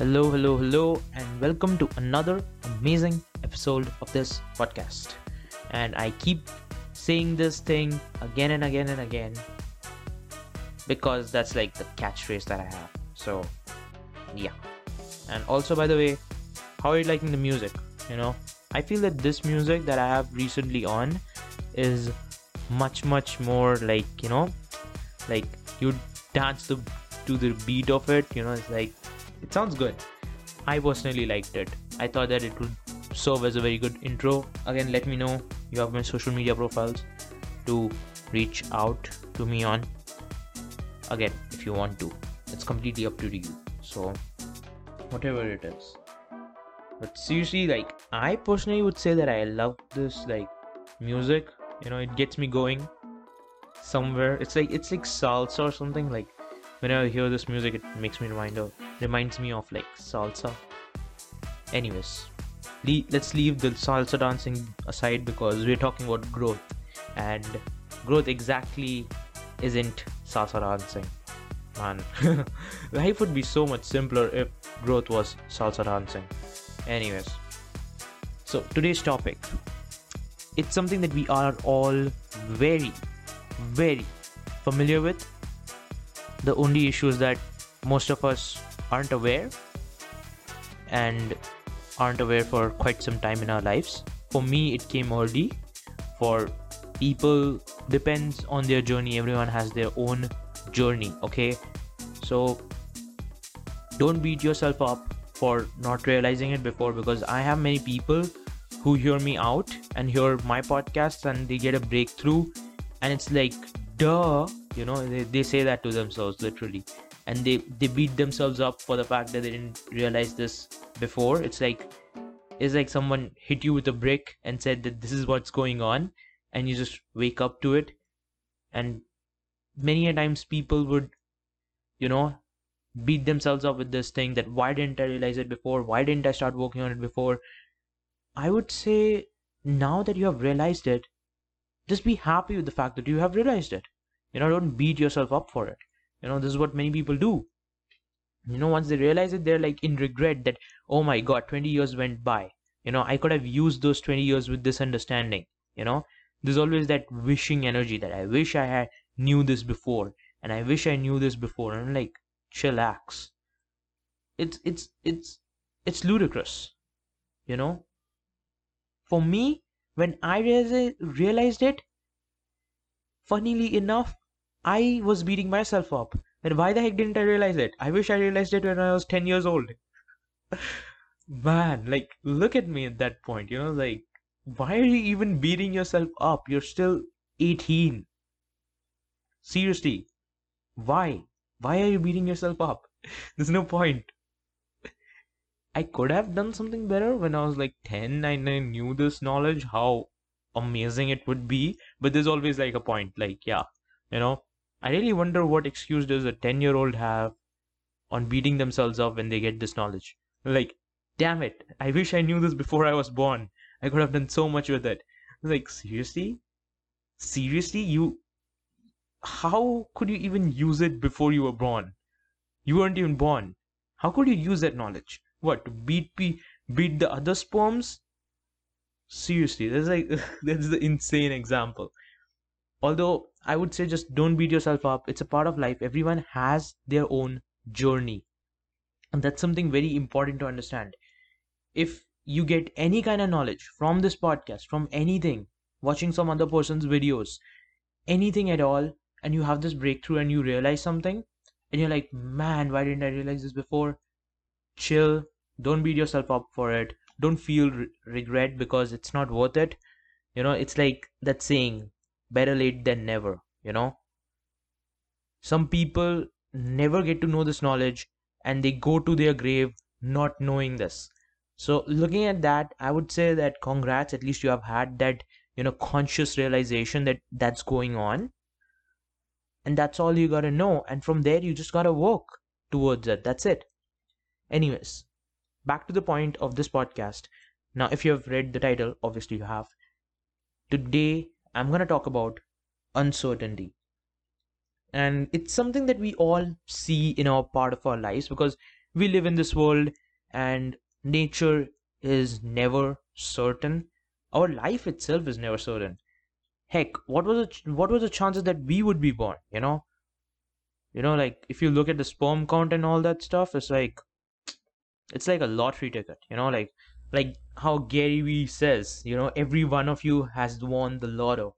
Hello, hello, hello, and welcome to another amazing episode of this podcast. And I keep saying this thing again and again and again because that's like the catchphrase that I have. So, yeah. And also, by the way, how are you liking the music? You know, I feel that this music that I have recently on is much, much more like, you know, like you dance the, to the beat of it, you know, it's like it sounds good. I personally liked it. I thought that it would serve as a very good intro. Again, let me know you have my social media profiles to reach out to me on. Again, if you want to, it's completely up to you. So, whatever it is. But seriously, like, I personally would say that I love this, like, music. You know, it gets me going somewhere. It's like, it's like salsa or something. Like, whenever I hear this music, it makes me remind of reminds me of like salsa. Anyways, le- let's leave the salsa dancing aside because we're talking about growth, and growth exactly isn't salsa dancing. Man, life would be so much simpler if growth was salsa dancing. Anyways, so today's topic it's something that we are all very, very familiar with. The only issue is that most of us aren't aware and aren't aware for quite some time in our lives. For me, it came early. For people, depends on their journey. Everyone has their own journey, okay? So don't beat yourself up for not realizing it before because I have many people who hear me out and hear my podcasts and they get a breakthrough and it's like duh you know they, they say that to themselves literally and they they beat themselves up for the fact that they didn't realize this before. It's like it's like someone hit you with a brick and said that this is what's going on and you just wake up to it. And many a times people would you know beat themselves up with this thing that why didn't i realize it before? Why didn't i start working on it before? I would say now that you have realized it just be happy with the fact that you have realized it. You know don't beat yourself up for it you know this is what many people do. You know once they realize it they're like in regret that oh my god 20 years went by. You know i could have used those 20 years with this understanding you know? There's always that wishing energy that i wish i had knew this before and i wish i knew this before and I'm like chillax. It's it's it's it's ludicrous you know? For me when i realized, realized it funnily enough I was beating myself up. And why the heck didn't I realize it? I wish I realized it when I was 10 years old. Man, like, look at me at that point, you know, like, why are you even beating yourself up? You're still 18. Seriously, why? Why are you beating yourself up? There's no point. I could have done something better when I was like 10 and I knew this knowledge, how amazing it would be. But there's always like a point, like, yeah, you know, I really wonder what excuse does a 10 year old have on beating themselves up when they get this knowledge. Like, damn it, I wish I knew this before I was born. I could have done so much with it. Like, seriously? Seriously? You. How could you even use it before you were born? You weren't even born. How could you use that knowledge? What, to beat, beat, beat the other sperms? Seriously, that's like, that's the insane example although i would say just don't beat yourself up. It's a part of life. Everyone has their own journey. And that's something very important to understand. If you get any kind of knowledge from this podcast from anything watching some other person's videos anything at all and you have this breakthrough and you realize something and you're like man why didn't i realize this before? Chill. Don't beat yourself up for it. Don't feel re- regret because it's not worth it. You know it's like that saying better late than never you know some people never get to know this knowledge and they go to their grave not knowing this. So looking at that, I would say that congrats, at least you have had that, you know, conscious realization that that's going on. And that's all you gotta know. And from there, you just gotta work towards it. That's it. Anyways, back to the point of this podcast. Now, if you have read the title, obviously you have. Today, I'm going to talk about uncertainty. And it's something that we all see in our part of our lives because we live in this world and nature is never certain. Our life itself is never certain. Heck, what was the what was the chances that we would be born? You know, you know, like if you look at the sperm count and all that stuff, it's like it's like a lottery ticket. You know, like like how Gary Vee says, you know, every one of you has won the lotto,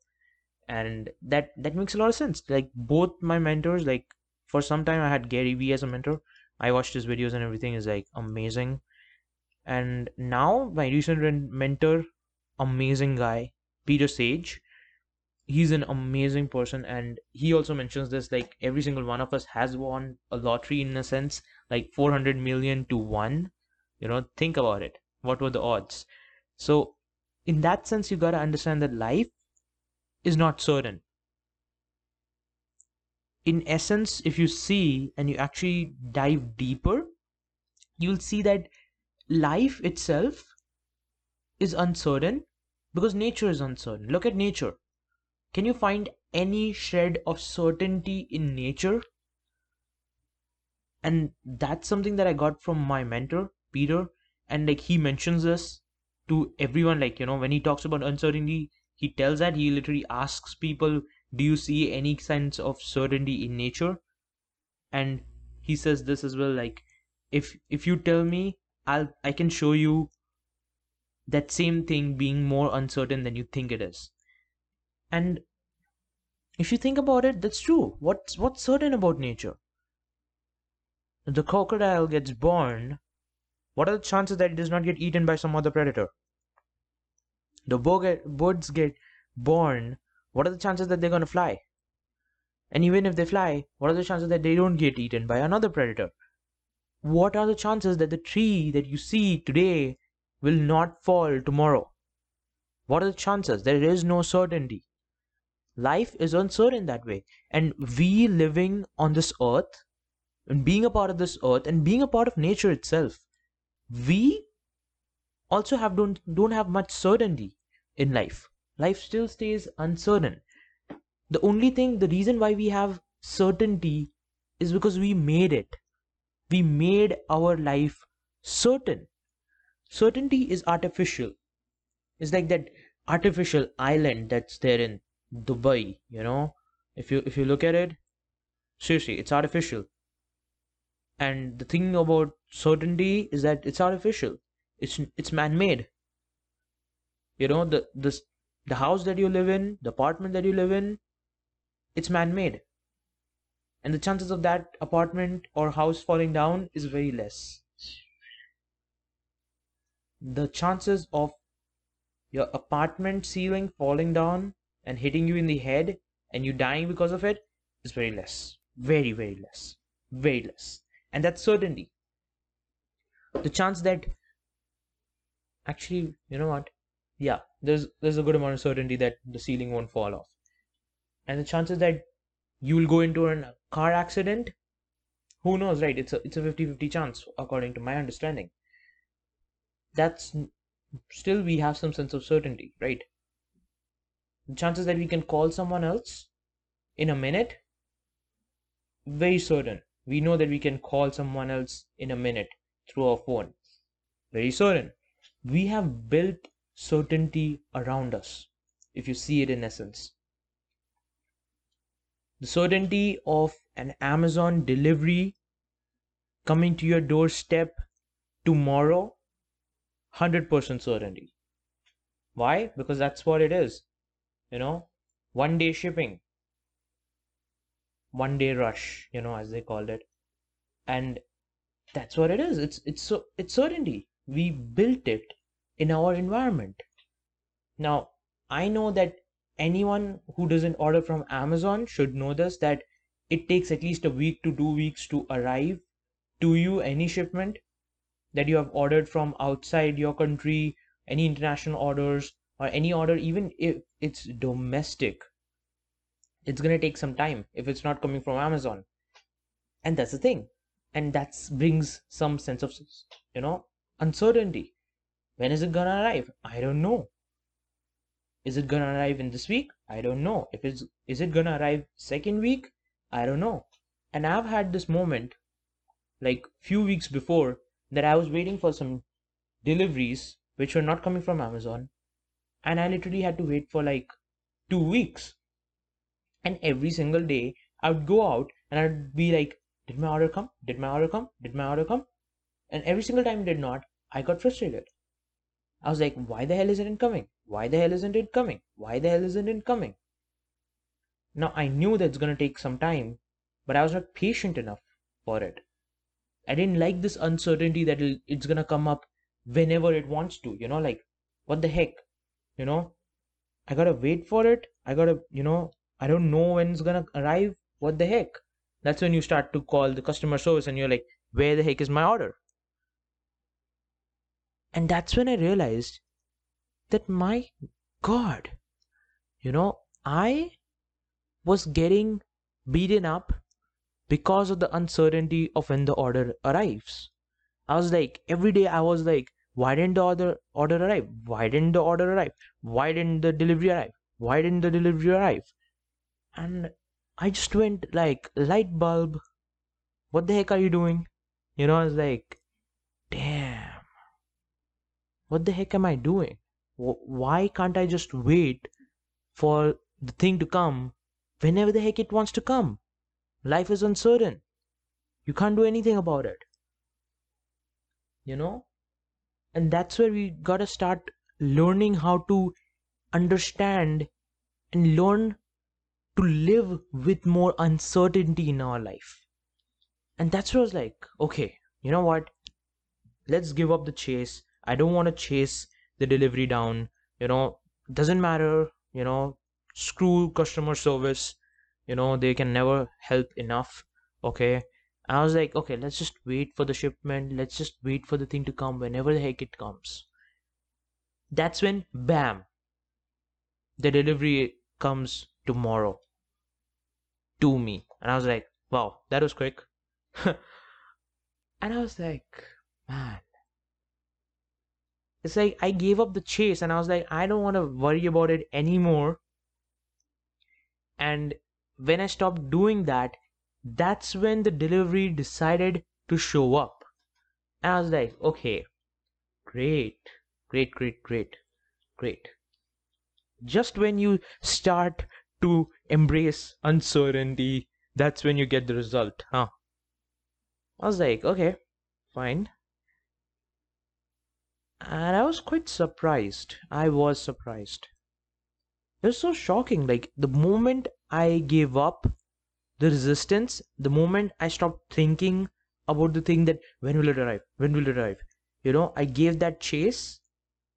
and that that makes a lot of sense. Like both my mentors, like for some time I had Gary Vee as a mentor. I watched his videos and everything is like amazing, and now my recent mentor, amazing guy, Peter Sage. He's an amazing person, and he also mentions this like every single one of us has won a lottery in a sense, like 400 million to one. You know, think about it what were the odds? So in that sense you got to understand that life is not certain. In essence if you see and you actually dive deeper you'll see that life itself is uncertain because nature is uncertain. Look at nature. Can you find any shred of certainty in nature? And that's something that i got from my mentor peter and like he mentions this to everyone like you know when he talks about uncertainty he tells that. He literally asks people do you see any sense of certainty in nature? And he says this as well like if if you tell me i'll i can show you that same thing being more uncertain than you think it is. And if you think about it that's true. What's what's certain about nature? The crocodile gets born what are the chances that it does not get eaten by some other predator? The birds get born. What are the chances that they're going to fly? And even if they fly, what are the chances that they don't get eaten by another predator? What are the chances that the tree that you see today will not fall tomorrow? What are the chances? There is no certainty. Life is uncertain that way. And we living on this earth, and being a part of this earth, and being a part of nature itself, we also have don't don't have much certainty in life. Life still stays uncertain. The only thing the reason why we have certainty is because we made it. We made our life certain. Certainty is artificial. It's like that artificial island that's there in dubai you know? If you if you look at it seriously it's artificial. And the thing about certainty is that it's artificial. It's it's man-made. You know the the the house that you live in the apartment that you live in it's man-made. And the chances of that apartment or house falling down is very less. The chances of your apartment ceiling falling down and hitting you in the head and you dying because of it is very less. Very very less. Very less. And that's certainty the chance that actually you know what? Yeah there's there's a good amount of certainty that the ceiling won't fall off. And the chances that you will go into a car accident who knows right? It's a it's a 50-50 chance according to my understanding. That's still we have some sense of certainty right? The chances that we can call someone else in a minute very certain. We know that we can call someone else in a minute through our phone. Very certain. We have built certainty around us, if you see it in essence. The certainty of an Amazon delivery coming to your doorstep tomorrow, 100% certainty. Why? Because that's what it is. You know, one day shipping, one day rush, you know, as they called it. And that's what it is. It's it's so it's certainty. We built it in our environment. Now, I know that anyone who doesn't order from Amazon should know this that it takes at least a week to two weeks to arrive to you any shipment that you have ordered from outside your country, any international orders, or any order, even if it's domestic, it's going to take some time if it's not coming from Amazon. And that's the thing. And that brings some sense of, you know, uncertainty. When is it to arrive? I don't know. Is it to arrive in this week? I don't know. If it's, is it to arrive second week? I don't know. And I've had this moment like few weeks before that I was waiting for some deliveries which were not coming from Amazon and I literally had to wait for like two weeks. And every single day I would go out and I'd be like, did my order come? Did my order come? Did my order come? And every single time it did not, I got frustrated. I was like, why the hell isn't it coming? Why the hell isn't it coming? Why the hell isn't it coming? Now I knew that's gonna take some time, but I was not patient enough for it. I didn't like this uncertainty that it's gonna come up whenever it wants to, you know, like what the heck, you know, I gotta wait for it. I gotta, you know, I don't know when it's gonna arrive. What the heck? That's when you start to call the customer service and you're like, where the heck is my order? And that's when I realized that my God, you know, I was getting beaten up because of the uncertainty of when the order arrives. I was like, every day I was like, why didn't the order order arrive? Why didn't the order arrive? Why didn't the delivery arrive? Why didn't the delivery arrive? And I just went like, light bulb, what the heck are you doing? You know, I was like, damn, what the heck am I doing? Why can't I just wait for the thing to come whenever the heck it wants to come. Life is uncertain. You can't do anything about it. You know? And that's where we gotta start learning how to understand and learn to live with more uncertainty in our life. And that's where I was like, okay, you know what? Let's give up the chase. I don't want to chase the delivery down. You know, doesn't matter, you know, screw customer service you know they can never help enough okay i was like okay let's just wait for the shipment let's just wait for the thing to come whenever the heck it comes that's when bam the delivery comes tomorrow to me and i was like wow that was quick and i was like man it's like i gave up the chase and i was like i don't want to worry about it anymore and when I stopped doing that, that's when the delivery decided to show up. And I was like, okay, great, great, great, great, great. Just when you start to embrace uncertainty, that's when you get the result, huh? I was like, okay, fine. And I was quite surprised. I was surprised. It was so shocking. Like the moment I gave up the resistance, the moment I stopped thinking about the thing that when will it arrive? When will it arrive? You know, I gave that chase.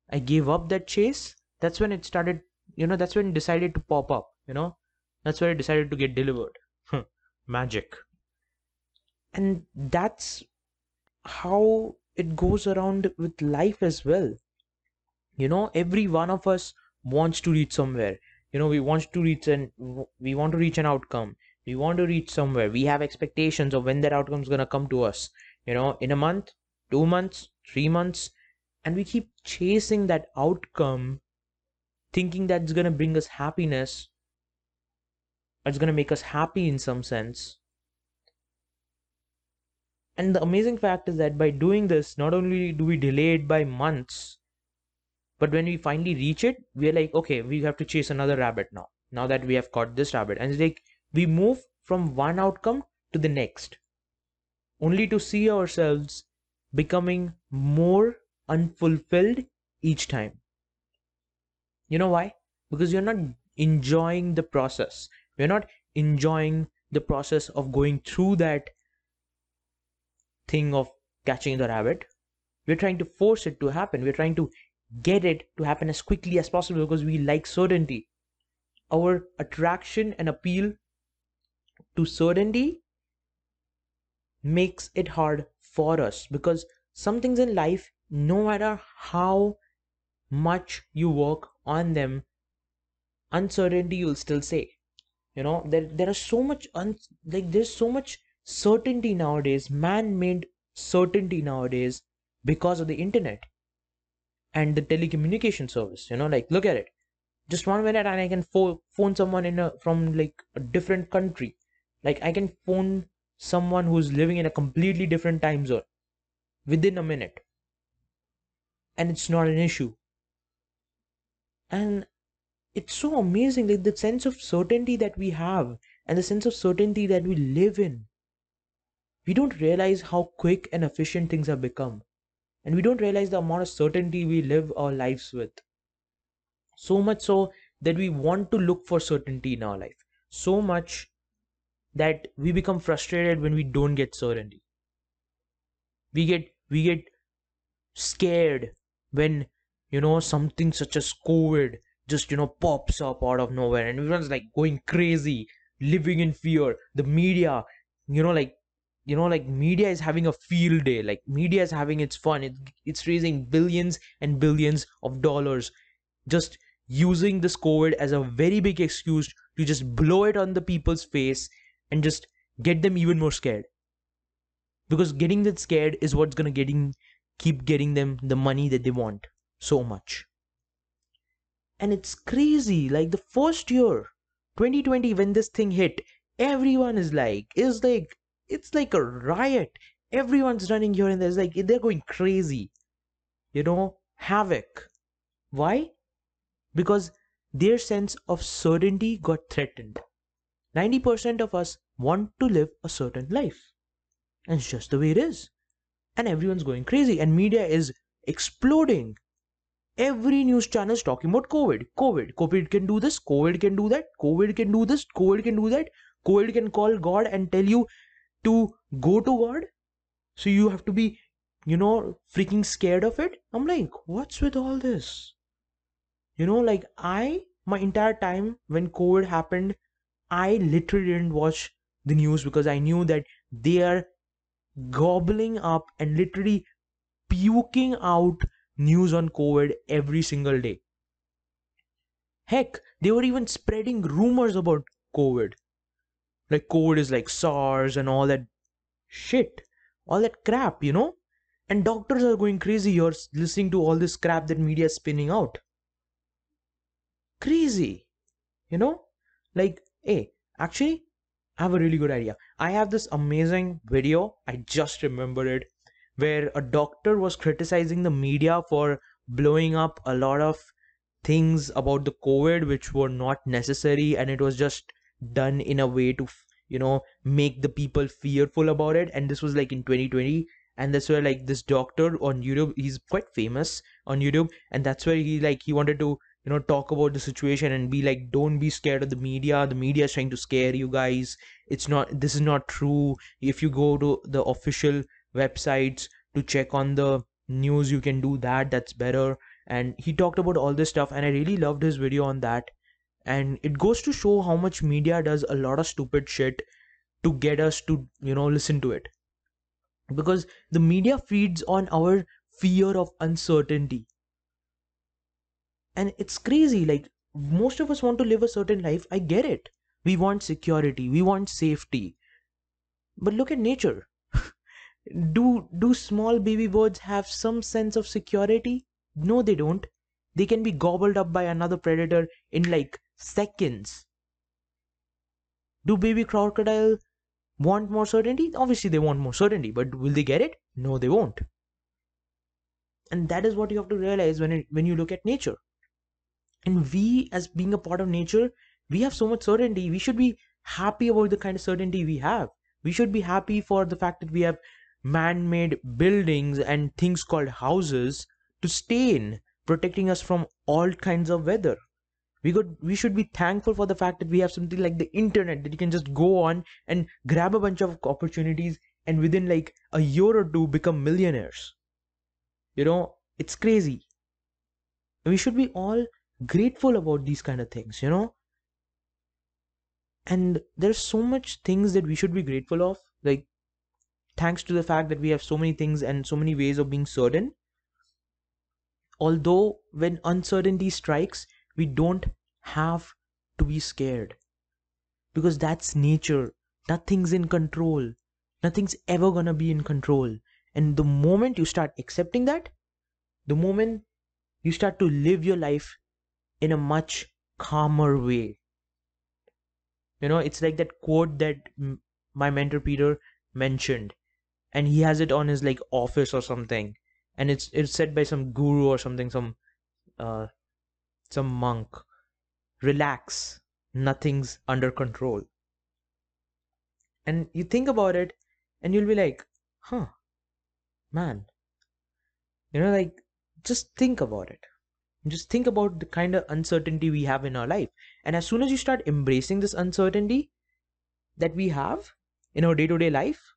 I gave up that chase. That's when it started, you know, that's when it decided to pop up, you know. That's when i decided to get delivered. Magic. And that's how it goes around with life as well. You know, every one of us wants to reach somewhere you know we want to reach an we want to reach an outcome we want to reach somewhere we have expectations of when that outcome is going to come to us you know in a month two months three months and we keep chasing that outcome thinking that's going to bring us happiness it's going to make us happy in some sense and the amazing fact is that by doing this not only do we delay it by months but when we finally reach it, we're like, okay, we have to chase another rabbit now. Now that we have caught this rabbit. And it's like we move from one outcome to the next. Only to see ourselves becoming more unfulfilled each time. You know why? Because you're not enjoying the process. You're not enjoying the process of going through that thing of catching the rabbit. We're trying to force it to happen. We're trying to get it to happen as quickly as possible because we like certainty. Our attraction and appeal to certainty makes it hard for us because some things in life no matter how much you work on them uncertainty you'll still say you know there there are so much un- like there's so much certainty nowadays man-made certainty nowadays because of the internet and the telecommunication service you know like look at it. Just one minute and i can fo- phone someone in a from like a different country. Like i can phone someone who's living in a completely different time zone within a minute. And it's not an issue. And it's so amazing like the sense of certainty that we have and the sense of certainty that we live in. We don't realize how quick and efficient things have become. And we don't realize the amount of certainty we live our lives with. So much so that we want to look for certainty in our life. So much that we become frustrated when we don't get certainty. We get we get scared when you know something such as covid just you know pops up out of nowhere and everyone's like going crazy living in fear. The media you know like you know like media is having a field day. Like media is having its fun. It, it's raising billions and billions of dollars just using this covid as a very big excuse to just blow it on the people's face and just get them even more scared. Because getting them scared is what's gonna getting keep getting them the money that they want so much and it's crazy like the first year 2020 when this thing hit everyone is like is like it's like a riot. Everyone's running here and there's like they're going crazy. You know havoc. Why? Because their sense of certainty got threatened. 90% of us want to live a certain life. And it's just the way it is. And everyone's going crazy. And media is exploding every news channel is talking about covid. Covid. Covid can do this. Covid can do that. Covid can do this. Covid can do that. Covid can call god and tell you to go to god. So you have to be you know freaking scared of it. I'm like what's with all this? You know like i my entire time when covid happened i literally didn't watch the news because i knew that they are gobbling up and literally puking out news on COVID every single day. Heck, they were even spreading rumors about COVID. Like COVID is like SARS and all that shit. All that crap, you know? And doctors are going crazy here listening to all this crap that media is spinning out. Crazy. You know? Like, hey, actually, I have a really good idea. I have this amazing video. I just remembered it where a doctor was criticizing the media for blowing up a lot of things about the covid which were not necessary and it was just done in a way to you know make the people fearful about it. And this was like in 2020 and that's where like this doctor on youtube he's quite famous on youtube and that's where he like he wanted to you know talk about the situation and be like don't be scared of the media. The media is trying to scare you guys. It's not this is not true. If you go to the official websites to check on the news you can do that that's better. And he talked about all this stuff and i really loved his video on that. And it goes to show how much media does a lot of stupid shit to get us to you know listen to it. Because the media feeds on our fear of uncertainty. And it's crazy like most of us want to live a certain life i get it. We want security we want safety. But look at nature do do small baby birds have some sense of security? No they don't. They can be gobbled up by another predator in like seconds. Do baby crocodile want more certainty? Obviously they want more certainty but will they get it? No they won't. And that is what you have to realize when it, when you look at nature. And we as being a part of nature we have so much certainty. We should be happy about the kind of certainty we have. We should be happy for the fact that we have man-made buildings and things called houses to stay in protecting us from all kinds of weather. We could we should be thankful for the fact that we have something like the internet that you can just go on and grab a bunch of opportunities and within like a year or two become millionaires. You know it's crazy. We should be all grateful about these kind of things you know? And there's so much things that we should be grateful of like thanks to the fact that we have so many things and so many ways of being certain. Although when uncertainty strikes we don't have to be scared. Because that's nature. Nothing's in control. Nothing's ever gonna be in control. And the moment you start accepting that the moment you start to live your life in a much calmer way. You know it's like that quote that my mentor peter mentioned and he has it on his like office or something and it's it's said by some guru or something some uh some monk relax. Nothing's under control. And you think about it and you'll be like huh man. You know like just think about it. Just think about the kind of uncertainty we have in our life. And as soon as you start embracing this uncertainty that we have in our day-to-day life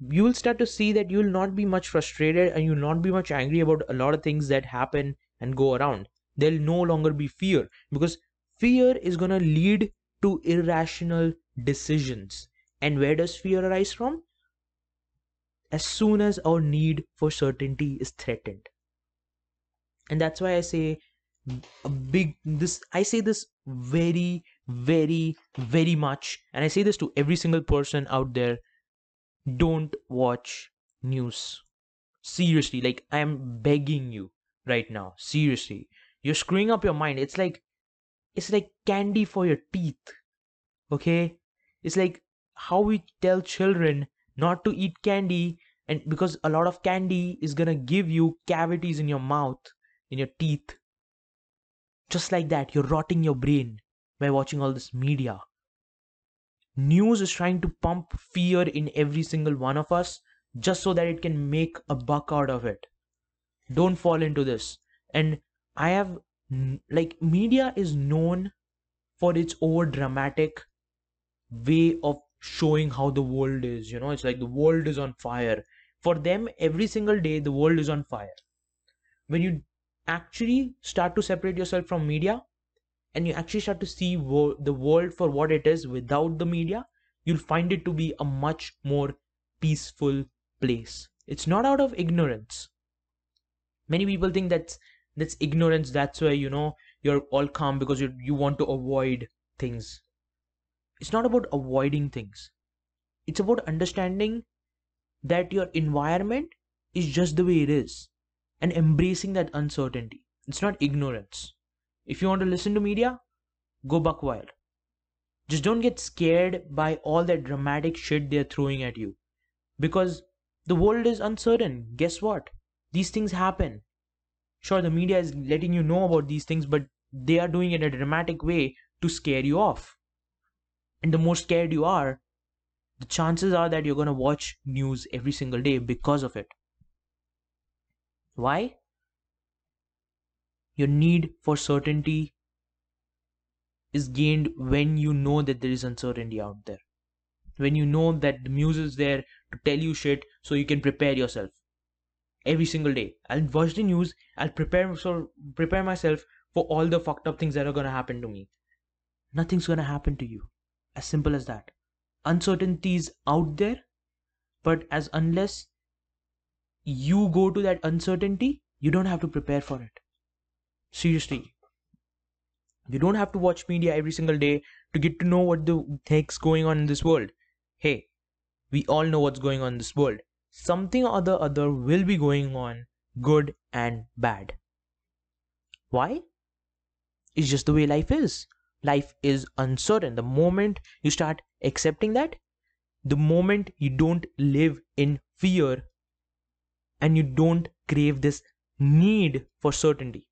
you will start to see that you will not be much frustrated and you will not be much angry about a lot of things that happen and go around. There'll no longer be fear because fear is going to lead to irrational decisions. And where does fear arise from? As soon as our need for certainty is threatened. And that's why I say a big this I say this very very very much and I say this to every single person out there don't watch news. Seriously, like I'm begging you right now. Seriously. You're screwing up your mind. It's like it's like candy for your teeth. Okay? It's like how we tell children not to eat candy and because a lot of candy is to give you cavities in your mouth, in your teeth. Just like that, you're rotting your brain by watching all this media news is trying to pump fear in every single one of us just so that it can make a buck out of it. Don't fall into this. And i have like media is known for its over dramatic way of showing how the world is you know? It's like the world is on fire. For them every single day the world is on fire. When you actually start to separate yourself from media and you actually start to see wo- the world for what it is without the media, you'll find it to be a much more peaceful place. It's not out of ignorance. Many people think that's that's ignorance. That's why you know you're all calm because you you want to avoid things. It's not about avoiding things. It's about understanding that your environment is just the way it is and embracing that uncertainty. It's not ignorance. If you want to listen to media, go buck wild. Just don't get scared by all that dramatic shit they're throwing at you. Because the world is uncertain. Guess what? These things happen. Sure, the media is letting you know about these things, but they are doing it in a dramatic way to scare you off. And the more scared you are, the chances are that you're going to watch news every single day because of it. Why? Your need for certainty is gained when you know that there is uncertainty out there. When you know that the muse is there to tell you shit so you can prepare yourself. Every single day. I'll watch the news, I'll prepare prepare myself for all the fucked up things that are gonna happen to me. Nothing's gonna happen to you. As simple as that. Uncertainties out there, but as unless you go to that uncertainty, you don't have to prepare for it. Seriously. You don't have to watch media every single day to get to know what the heck's going on in this world. Hey, we all know what's going on in this world. Something or the other will be going on, good and bad. Why? It's just the way life is. Life is uncertain. The moment you start accepting that, the moment you don't live in fear and you don't crave this need for certainty,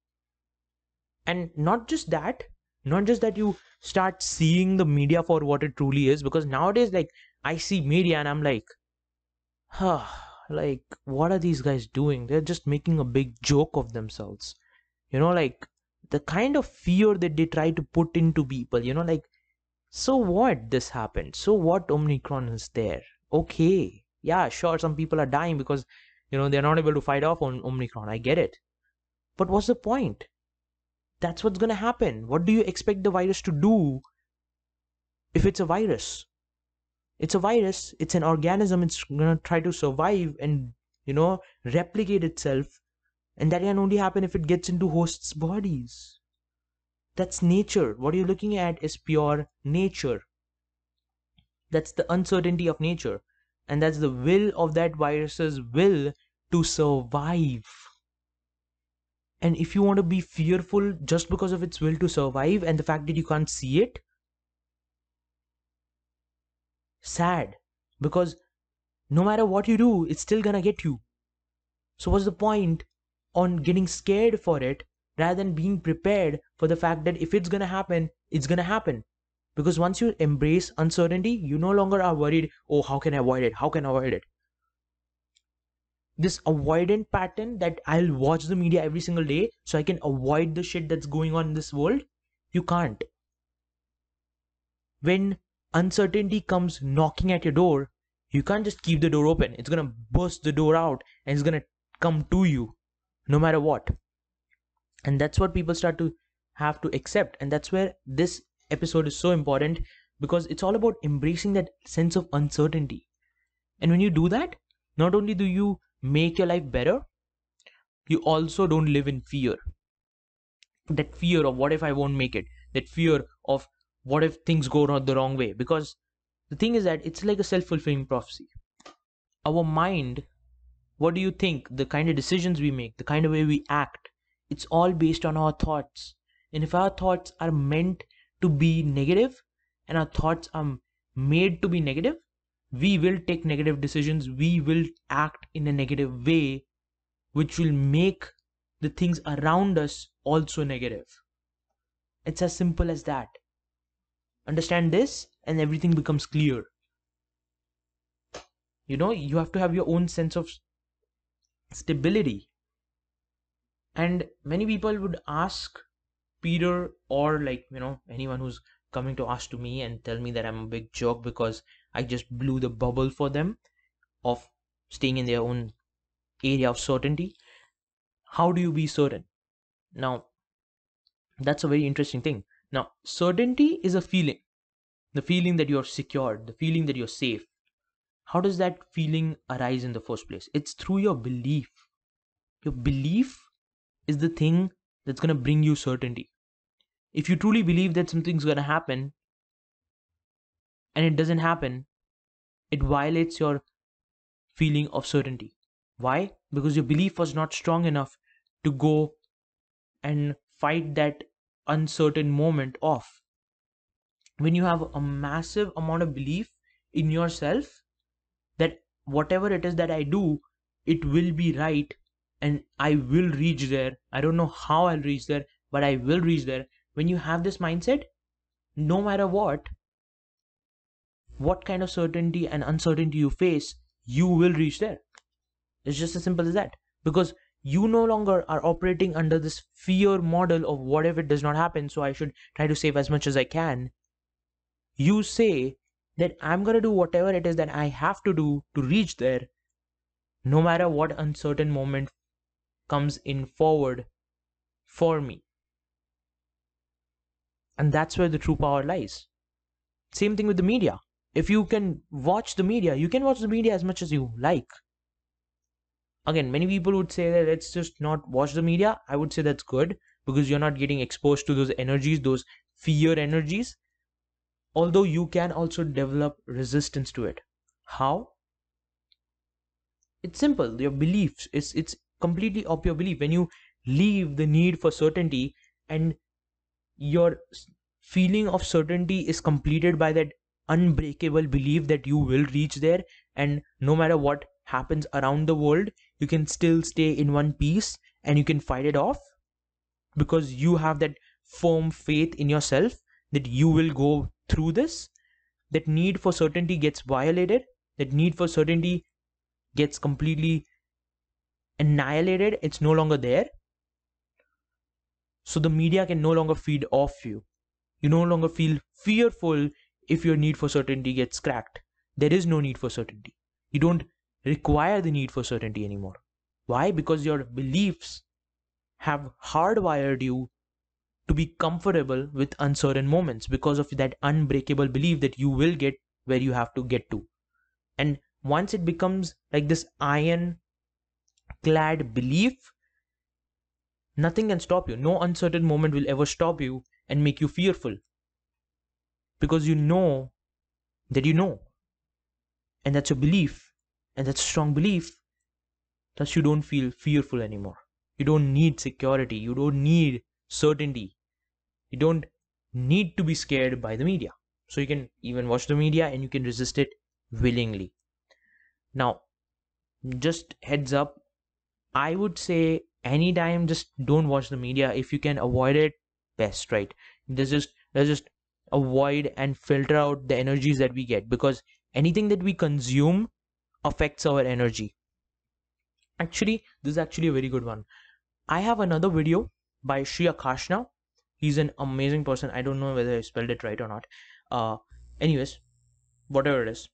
and not just that not just that you start seeing the media for what it truly is because nowadays like i see media and i'm like huh like what are these guys doing? They're just making a big joke of themselves. You know like the kind of fear that they try to put into people you know like so what? This happened. So what omicron is there? Okay. Yeah sure some people are dying because you know they're not able to fight off on omicron. I get it. But what's the point that's what's going to happen. What do you expect the virus to do if it's a virus? it's a virus it's an organism it's gonna try to survive and you know replicate itself and that can only happen if it gets into hosts bodies that's nature what you're looking at is pure nature that's the uncertainty of nature and that's the will of that virus's will to survive and if you want to be fearful just because of its will to survive and the fact that you can't see it sad. Because no matter what you do it's still gonna get you. So what's the point on getting scared for it rather than being prepared for the fact that if it's gonna happen it's gonna happen? Because once you embrace uncertainty you no longer are worried oh how can i avoid it? How can i avoid it this avoidant pattern that i'll watch the media every single day so i can avoid the shit that's going on in this world? You can't. When uncertainty comes knocking at your door you can't just keep the door open. It's gonna burst the door out and it's gonna come to you no matter what. And that's what people start to have to accept. And that's where this episode is so important because it's all about embracing that sense of uncertainty. And when you do that, not only do you make your life better, you also don't live in fear. That fear of what if I won't make it, that fear of what if things go the wrong way. Because the thing is that it's like a self fulfilling prophecy. Our mind, what do you think? The kind of decisions we make, the kind of way we act, it's all based on our thoughts. And if our thoughts are meant to be negative and our thoughts are made to be negative, we will take negative decisions. We will act in a negative way, which will make the things around us also negative. It's as simple as that. Understand this, and everything becomes clear. You know, you have to have your own sense of stability. And many people would ask Peter or like you know anyone who's coming to ask to me and tell me that I'm a big joke because I just blew the bubble for them of staying in their own area of certainty. How do you be certain? Now, that's a very interesting thing. Now, certainty is a feeling, the feeling that you're secured, the feeling that you're safe. How does that feeling arise in the first place? It's through your belief. Your belief is the thing that's going to bring you certainty if you truly believe that something's going to happen and it doesn't happen, it violates your feeling of certainty. Why? Because your belief was not strong enough to go and fight that uncertain moment off. When you have a massive amount of belief in yourself that whatever it is that I do, it will be right and I will reach there. I don't know how I'll reach there, but I will reach there when you have this mindset no matter what what kind of certainty and uncertainty you face you will reach there it's just as simple as that because you no longer are operating under this fear model of what if it does not happen so i should try to save as much as i can you say that i'm going to do whatever it is that i have to do to reach there no matter what uncertain moment comes in forward for me and that's where the true power lies. Same thing with the media. If you can watch the media, you can watch the media as much as you like. Again, many people would say that let's just not watch the media. I would say that's good because you're not getting exposed to those energies, those fear energies. Although you can also develop resistance to it. How? It's simple. Your beliefs. It's it's completely up your belief. When you leave the need for certainty and your feeling of certainty is completed by that unbreakable belief that you will reach there. And no matter what happens around the world you can still stay in one piece and you can fight it off. Because you have that firm faith in yourself that you will go through this. That need for certainty gets violated. That need for certainty gets completely annihilated. It's no longer there. So the media can no longer feed off you. You no longer feel fearful if your need for certainty gets cracked. There is no need for certainty. You don't require the need for certainty anymore. Why? Because your beliefs have hardwired you to be comfortable with uncertain moments because of that unbreakable belief that you will get where you have to get to and once it becomes like this iron clad belief nothing can stop you no uncertain moment will ever stop you and make you fearful because you know that you know. And that's a belief and that's a strong belief thus you don't feel fearful anymore. You don't need security. You don't need certainty. You don't need to be scared by the media. So you can even watch the media and you can resist it willingly. Now just heads up i would say anytime just don't watch the media. If you can avoid it best right? There's just let's just avoid and filter out the energies that we get because anything that we consume affects our energy. Actually this is actually a very good one. I have another video by Sri Akarshana he's an amazing person. I don't know whether i spelled it right or not. Uh anyways whatever it is.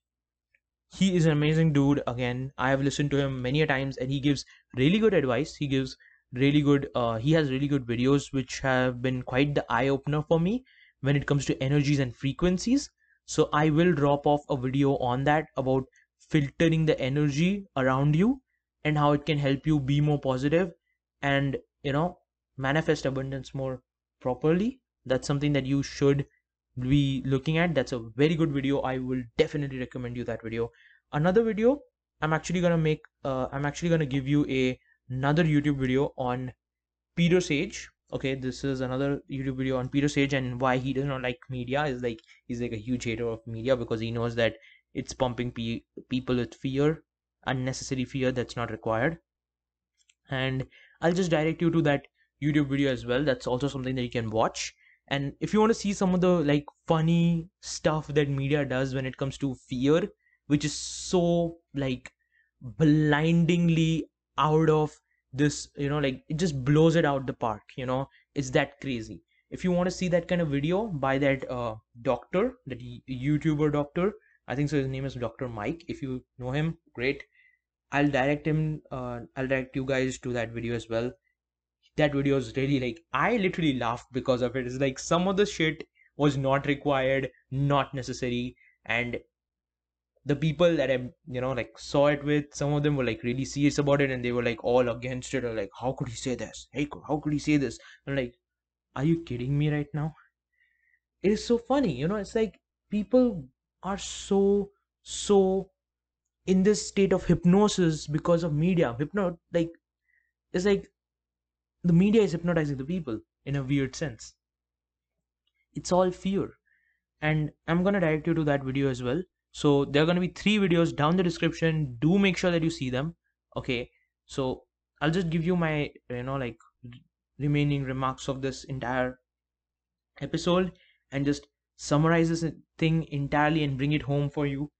He is an amazing dude again. I have listened to him many a times and he gives really good advice. He gives really good uh, he has really good videos which have been quite the eye opener for me when it comes to energies and frequencies. So i will drop off a video on that about filtering the energy around you and how it can help you be more positive and you know manifest abundance more properly. That's something that you should be looking at. That's a very good video. I will definitely recommend you that video. Another video i'm actually gonna make uh, i'm actually gonna give you a another youtube video on peter sage okay this is another youtube video on peter sage and why he does not like media is like he's like a huge hater of media because he knows that it's pumping pe- people with fear unnecessary fear that's not required. And i'll just direct you to that youtube video as well. That's also something that you can watch. And if you want to see some of the like funny stuff that media does when it comes to fear which is so like blindingly out of this you know like it just blows it out the park you know? It's that crazy. If you want to see that kind of video by that uh, doctor that youtuber doctor i think so his name is dr mike if you know him great. I'll direct him uh, i'll direct you guys to that video as well. That video is really like I literally laughed because of it. It's like some of the shit was not required, not necessary, and the people that I you know like saw it with, some of them were like really serious about it, and they were like all against it, or like how could he say this? Hey, how could he say this? I'm like, are you kidding me right now? It is so funny, you know. It's like people are so so in this state of hypnosis because of media. Hypno like it's like the media is hypnotizing the people in a weird sense. It's all fear. And I'm gonna direct you to that video as well. So there are gonna be three videos down the description. Do make sure that you see them. Okay. So I'll just give you my you know like remaining remarks of this entire episode and just summarize this thing entirely and bring it home for you.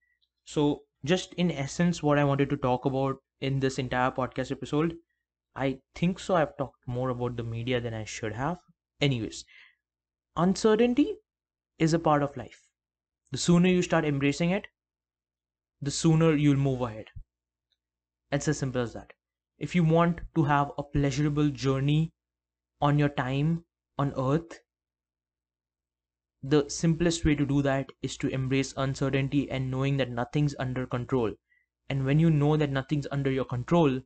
So just in essence what I wanted to talk about in this entire podcast episode I think so. I've talked more about the media than I should have. Anyways, uncertainty is a part of life. The sooner you start embracing it, the sooner you'll move ahead. It's as simple as that. If you want to have a pleasurable journey on your time on earth, the simplest way to do that is to embrace uncertainty and knowing that nothing's under control. And when you know that nothing's under your control,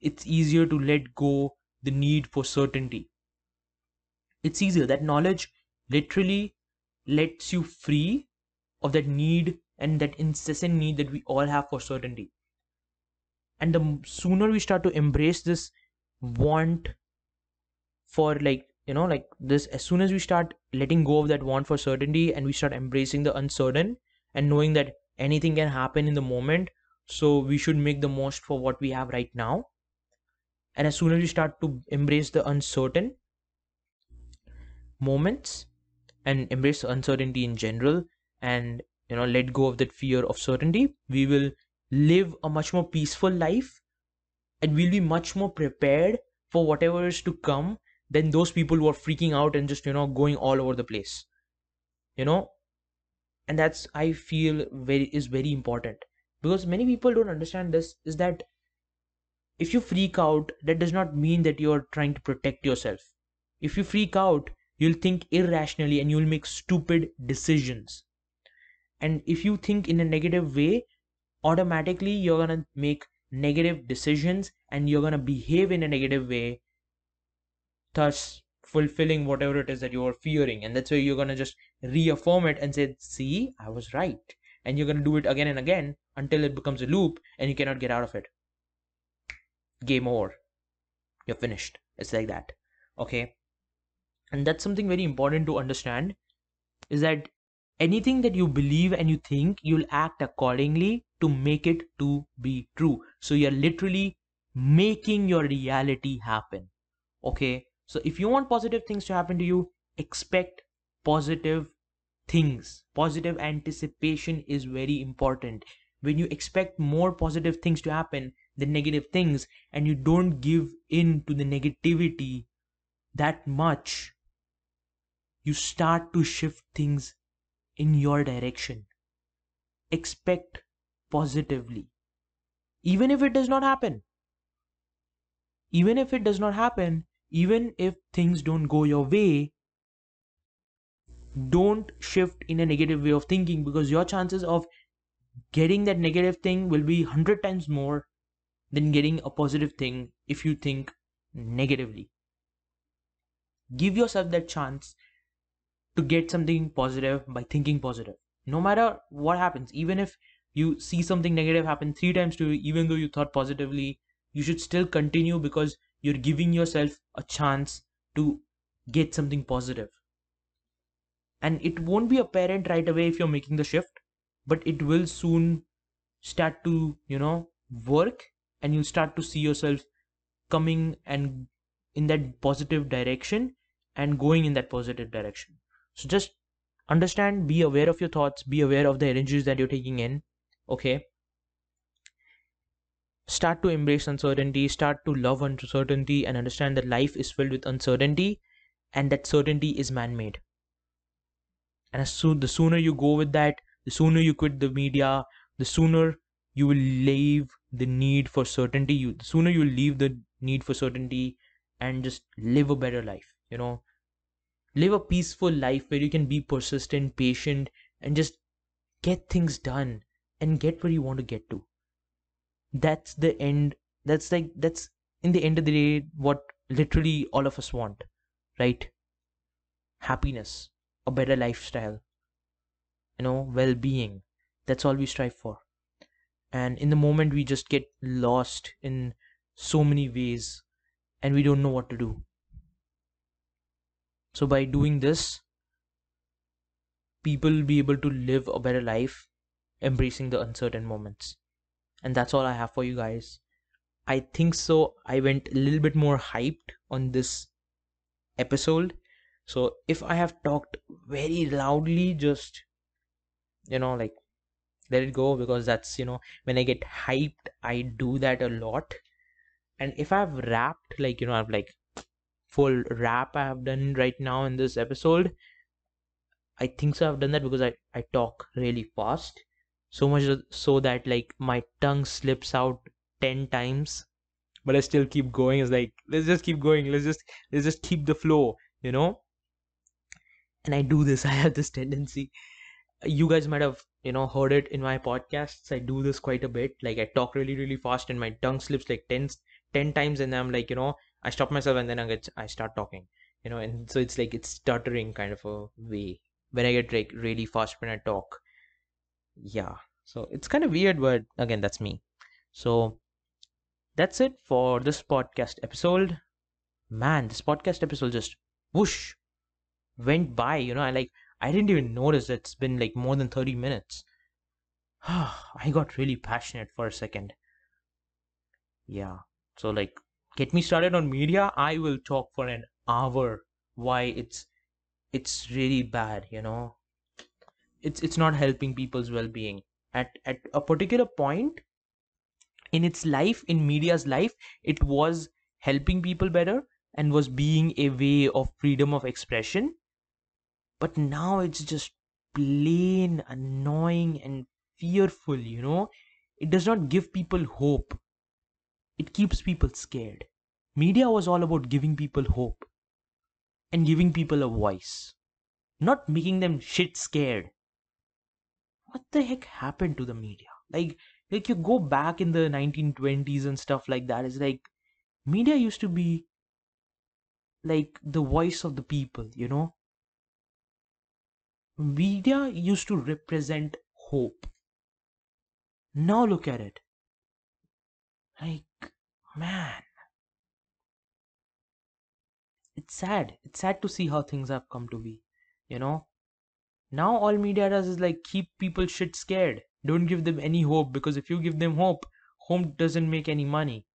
it's easier to let go the need for certainty. It's easier. That knowledge literally lets you free of that need and that incessant need that we all have for certainty. And the sooner we start to embrace this want for like, you know, like this, as soon as we start letting go of that want for certainty and we start embracing the uncertain and knowing that anything can happen in the moment, so we should make the most for what we have right now and as soon as we start to embrace the uncertain moments and embrace uncertainty in general and you know let go of that fear of certainty we will live a much more peaceful life and we'll be much more prepared for whatever is to come than those people who are freaking out and just you know going all over the place you know and that's i feel very is very important because many people don't understand this is that if you freak out, that does not mean that you're trying to protect yourself. If you freak out, you'll think irrationally and you'll make stupid decisions. And if you think in a negative way automatically you're going to make negative decisions and you're going to behave in a negative way thus fulfilling whatever it is that you're fearing. And that's why you're going to just reaffirm it and say see i was right. And you're going to do it again and again until it becomes a loop and you cannot get out of it. Game over. You're finished. It's like that. Okay? And that's something very important to understand is that anything that you believe and you think you'll act accordingly to make it to be true. So you're literally making your reality happen. Okay? So if you want positive things to happen to you expect positive things. Positive anticipation is very important. When you expect more positive things to happen than negative things and you don't give in to the negativity that much you start to shift things in your direction. Expect positively. Even if it does not happen. Even if it does not happen even if things don't go your way don't shift in a negative way of thinking because your chances of getting that negative thing will be 100 times more than getting a positive thing if you think negatively. Give yourself that chance to get something positive by thinking positive no matter what happens even if you see something negative happen three times to you even though you thought positively you should still continue because you're giving yourself a chance to get something positive. and it won't be apparent right away if you're making the shift but it will soon start to you know work and you'll start to see yourself coming and in that positive direction and going in that positive direction so just understand be aware of your thoughts be aware of the energies that you're taking in okay? Start to embrace uncertainty start to love uncertainty and understand that life is filled with uncertainty and that certainty is man-made. And as soon the sooner you go with that the sooner you quit the media the sooner you will leave the need for certainty you the sooner you will leave the need for certainty and just live a better life you know live a peaceful life where you can be persistent patient and just get things done and get where you want to get to. That's the end that's like that's in the end of the day what literally all of us want right? Happiness a better lifestyle you know well-being. That's all we strive for. And in the moment we just get lost in so many ways and we don't know what to do so by doing this people will be able to live a better life embracing the uncertain moments. And that's all i have for you guys. I think so. I went a little bit more hyped on this episode. So if i have talked very loudly just you know like let it go because that's you know when i get hyped i do that a lot. And if i've rapped like you know i've like full rap i have done right now in this episode. I think so i've done that because i i talk really fast. So much so that like my tongue slips out 10 times. But i still keep going. It's like let's just keep going. Let's just let's just keep the flow you know? And i do this. I have this tendency. You guys might have you know heard it in my podcasts. I do this quite a bit. Like i talk really really fast and my tongue slips like 10 10 times. And i'm like you know i stop myself and then i get i start talking you know and so it's like it's stuttering kind of a way when i get like really fast when i talk yeah so it's kind of weird but again that's me so that's it for this podcast episode man this podcast episode just whoosh went by you know i like I didn't even notice it's been like more than 30 minutes. I got really passionate for a second. Yeah. So like get me started on media, I will talk for an hour why it's it's really bad, you know. It's it's not helping people's well-being. At at a particular point in its life, in media's life, it was helping people better and was being a way of freedom of expression but now it's just plain annoying and fearful you know it does not give people hope it keeps people scared. Media was all about giving people hope and giving people a voice not making them shit scared. What the heck happened to the media? Like like you go back in the 1920s and stuff like that it's like media used to be like the voice of the people you know? Media used to represent hope. Now look at it. Like man. It's sad. It's sad to see how things have come to be you know? Now all media does is like keep people shit scared. Don't give them any hope because if you give them hope hope doesn't make any money.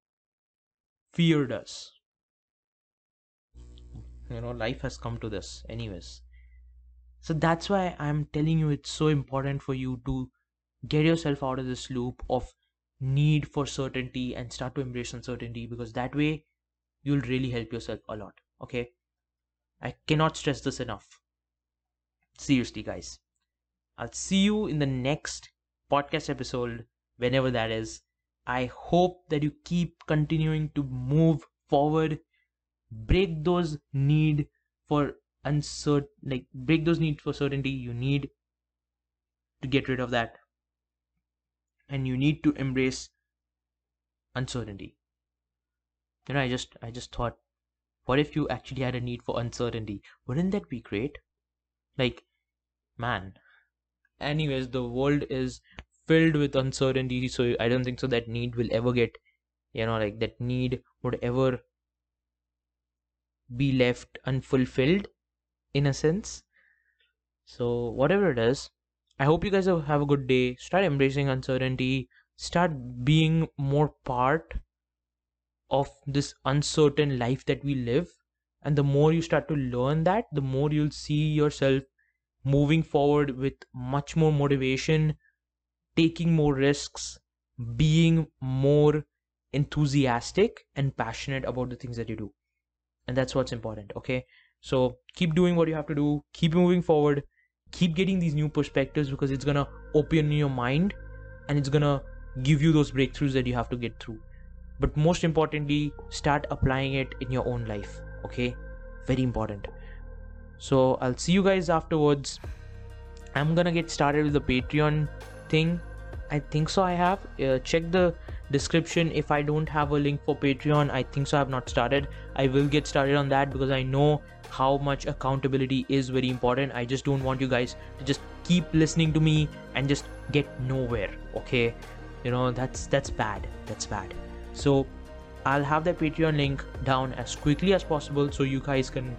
Fear does. You know life has come to this anyways. So that's why i'm telling you it's so important for you to get yourself out of this loop of need for certainty and start to embrace uncertainty because that way you'll really help yourself a lot okay? I cannot stress this enough. Seriously guys. I'll see you in the next podcast episode whenever that is. I hope that you keep continuing to move forward. Break those need for uncertain like break those need for certainty you need to get rid of that and you need to embrace uncertainty. You know i just i just thought what if you actually had a need for uncertainty? Wouldn't that be great? Like man. Anyways the world is filled with uncertainty so i don't think so that need will ever get you know like that need would ever be left unfulfilled in a sense. So whatever it is i hope you guys have a good day. Start embracing uncertainty. Start being more part of this uncertain life that we live. And the more you start to learn that the more you'll see yourself moving forward with much more motivation taking more risks being more enthusiastic and passionate about the things that you do. And that's what's important okay? So keep doing what you have to do. Keep moving forward keep getting these new perspectives because it's gonna open your mind and it's gonna give you those breakthroughs that you have to get through. But most importantly start applying it in your own life okay? Very important. So i'll see you guys afterwards. I'm gonna get started with the patreon thing. I think so i have. Uh, check the description. If i don't have a link for patreon i think so i have not started. I will get started on that because i know how much accountability is very important. I just don't want you guys to just keep listening to me and just get nowhere okay? You know that's that's bad. That's bad. So i'll have that patreon link down as quickly as possible so you guys can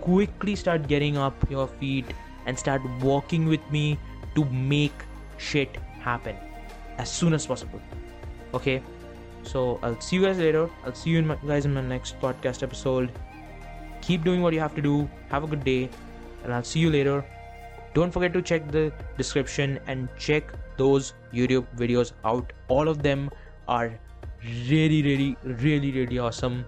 quickly start getting up your feet and start walking with me to make shit happen as soon as possible okay? So i'll see you guys later. I'll see you in my, guys in my next podcast episode keep doing what you have to do. Have a good day and i'll see you later. Don't forget to check the description and check those youtube videos out. All of them are really really really really awesome.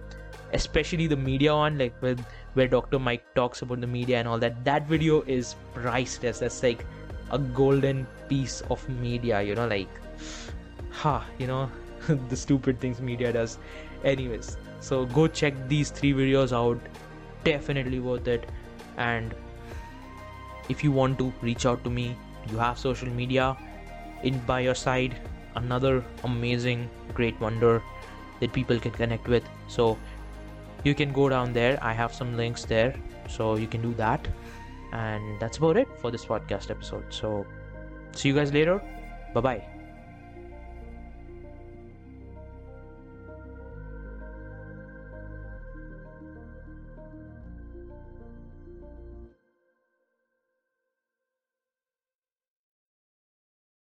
Especially the media one like with where dr mike talks about the media and all that. That video is priceless that's like a golden piece of media you know like ha you know the stupid things media does. Anyways so go check these three videos out definitely worth it. And if you want to reach out to me you have social media. In by your side another amazing great wonder that people can connect with. So you can go down there. I have some links there. So you can do that. And that's about it for this podcast episode. So see you guys later. Bye bye